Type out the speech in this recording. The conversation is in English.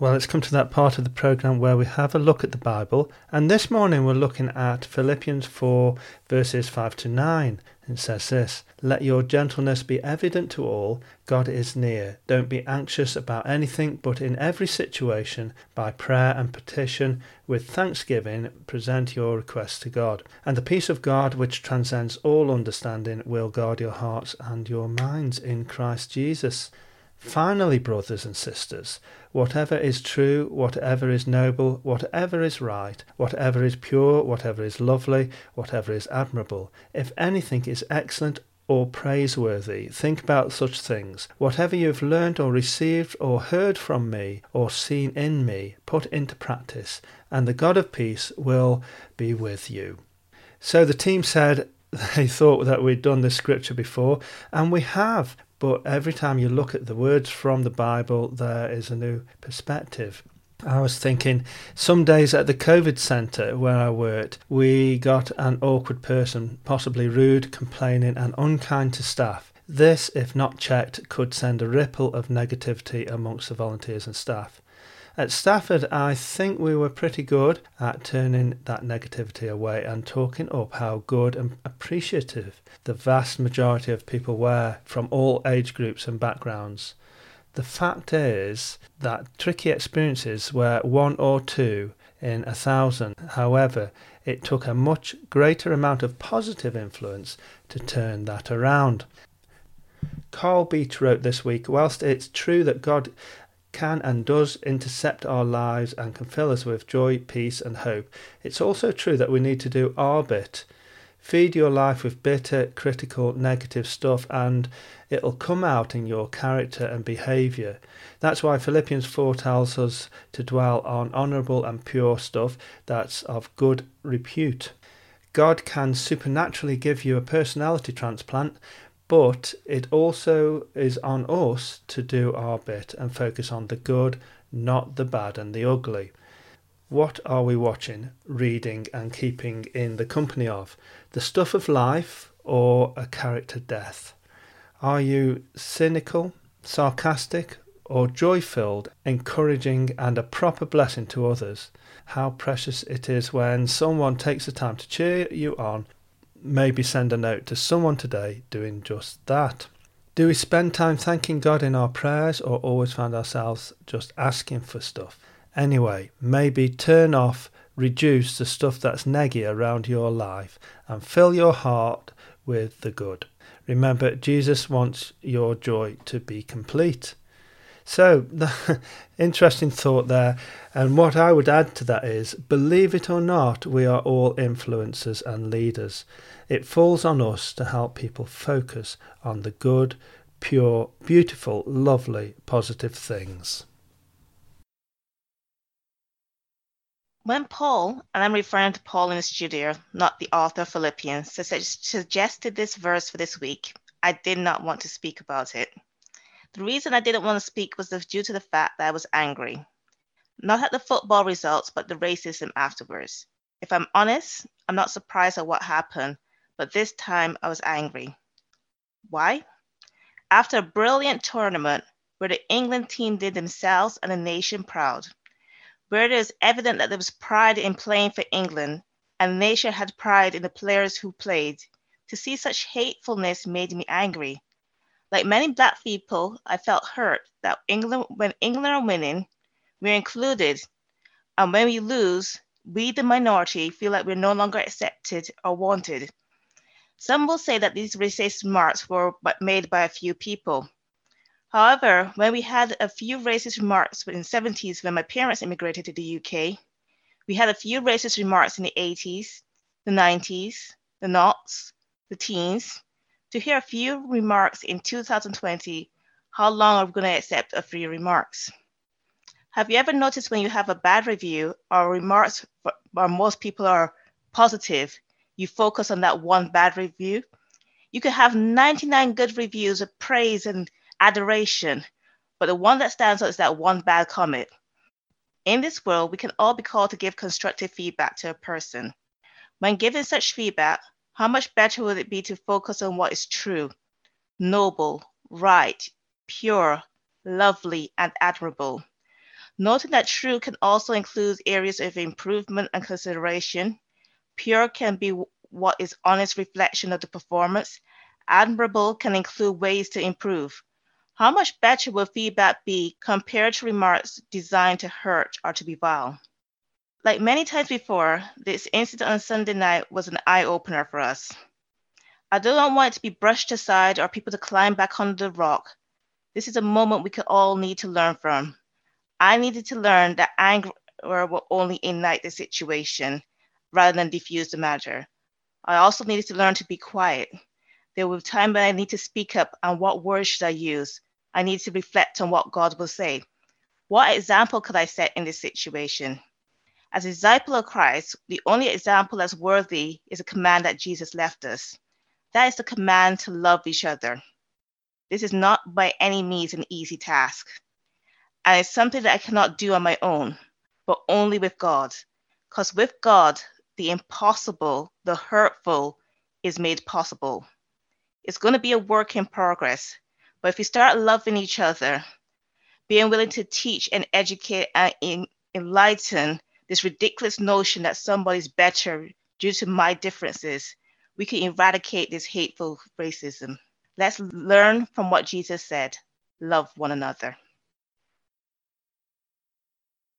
Well, it's come to that part of the program where we have a look at the Bible, and this morning we're looking at Philippians 4, verses 5 to 9. It says this Let your gentleness be evident to all, God is near. Don't be anxious about anything, but in every situation, by prayer and petition, with thanksgiving, present your requests to God. And the peace of God, which transcends all understanding, will guard your hearts and your minds in Christ Jesus. Finally, brothers and sisters, whatever is true, whatever is noble, whatever is right, whatever is pure, whatever is lovely, whatever is admirable, if anything is excellent or praiseworthy, think about such things. Whatever you have learned or received or heard from me or seen in me, put into practice, and the God of peace will be with you. So the team said they thought that we'd done this scripture before, and we have. But every time you look at the words from the Bible, there is a new perspective. I was thinking some days at the COVID centre where I worked, we got an awkward person, possibly rude, complaining, and unkind to staff. This, if not checked, could send a ripple of negativity amongst the volunteers and staff. At Stafford, I think we were pretty good at turning that negativity away and talking up how good and appreciative the vast majority of people were from all age groups and backgrounds. The fact is that tricky experiences were one or two in a thousand. However, it took a much greater amount of positive influence to turn that around. Carl Beech wrote this week Whilst it's true that God can and does intercept our lives and can fill us with joy, peace, and hope. It's also true that we need to do our bit. Feed your life with bitter, critical, negative stuff, and it'll come out in your character and behaviour. That's why Philippians 4 tells us to dwell on honourable and pure stuff that's of good repute. God can supernaturally give you a personality transplant, but it also is on us to do our bit and focus on the good, not the bad and the ugly. What are we watching, reading, and keeping in the company of? The stuff of life or a character death? Are you cynical, sarcastic, or joy filled, encouraging, and a proper blessing to others? How precious it is when someone takes the time to cheer you on maybe send a note to someone today doing just that. Do we spend time thanking God in our prayers or always find ourselves just asking for stuff? Anyway, maybe turn off, reduce the stuff that's neggy around your life and fill your heart with the good. Remember, Jesus wants your joy to be complete. So, interesting thought there. And what I would add to that is believe it or not, we are all influencers and leaders. It falls on us to help people focus on the good, pure, beautiful, lovely, positive things. When Paul, and I'm referring to Paul in the studio, not the author of Philippians, suggested this verse for this week, I did not want to speak about it. The reason I didn't want to speak was due to the fact that I was angry. Not at the football results, but the racism afterwards. If I'm honest, I'm not surprised at what happened, but this time I was angry. Why? After a brilliant tournament where the England team did themselves and the nation proud, where it is evident that there was pride in playing for England and the nation had pride in the players who played, to see such hatefulness made me angry. Like many black people, I felt hurt that England, when England are winning, we're included, and when we lose, we, the minority, feel like we're no longer accepted or wanted. Some will say that these racist remarks were made by a few people. However, when we had a few racist remarks in the 70s when my parents immigrated to the UK, we had a few racist remarks in the 80s, the 90s, the noughts, the teens. To hear a few remarks in 2020, how long are we going to accept a few remarks? Have you ever noticed when you have a bad review or remarks where most people are positive, you focus on that one bad review. You could have 99 good reviews of praise and adoration, but the one that stands out is that one bad comment. In this world, we can all be called to give constructive feedback to a person. When giving such feedback, how much better would it be to focus on what is true, noble, right, pure, lovely, and admirable? Noting that true can also include areas of improvement and consideration. Pure can be what is honest reflection of the performance. Admirable can include ways to improve. How much better will feedback be compared to remarks designed to hurt or to beguile? Like many times before, this incident on Sunday night was an eye opener for us. I do not want it to be brushed aside or people to climb back under the rock. This is a moment we could all need to learn from. I needed to learn that anger will only ignite the situation rather than diffuse the matter. I also needed to learn to be quiet. There will be time when I need to speak up and what words should I use. I need to reflect on what God will say. What example could I set in this situation? As a disciple of Christ, the only example that's worthy is a command that Jesus left us. That is the command to love each other. This is not by any means an easy task and it's something that I cannot do on my own, but only with God. Because with God, the impossible, the hurtful, is made possible. It's going to be a work in progress, but if we start loving each other, being willing to teach and educate and enlighten this ridiculous notion that somebody's better due to my differences, we can eradicate this hateful racism. Let's learn from what Jesus said love one another.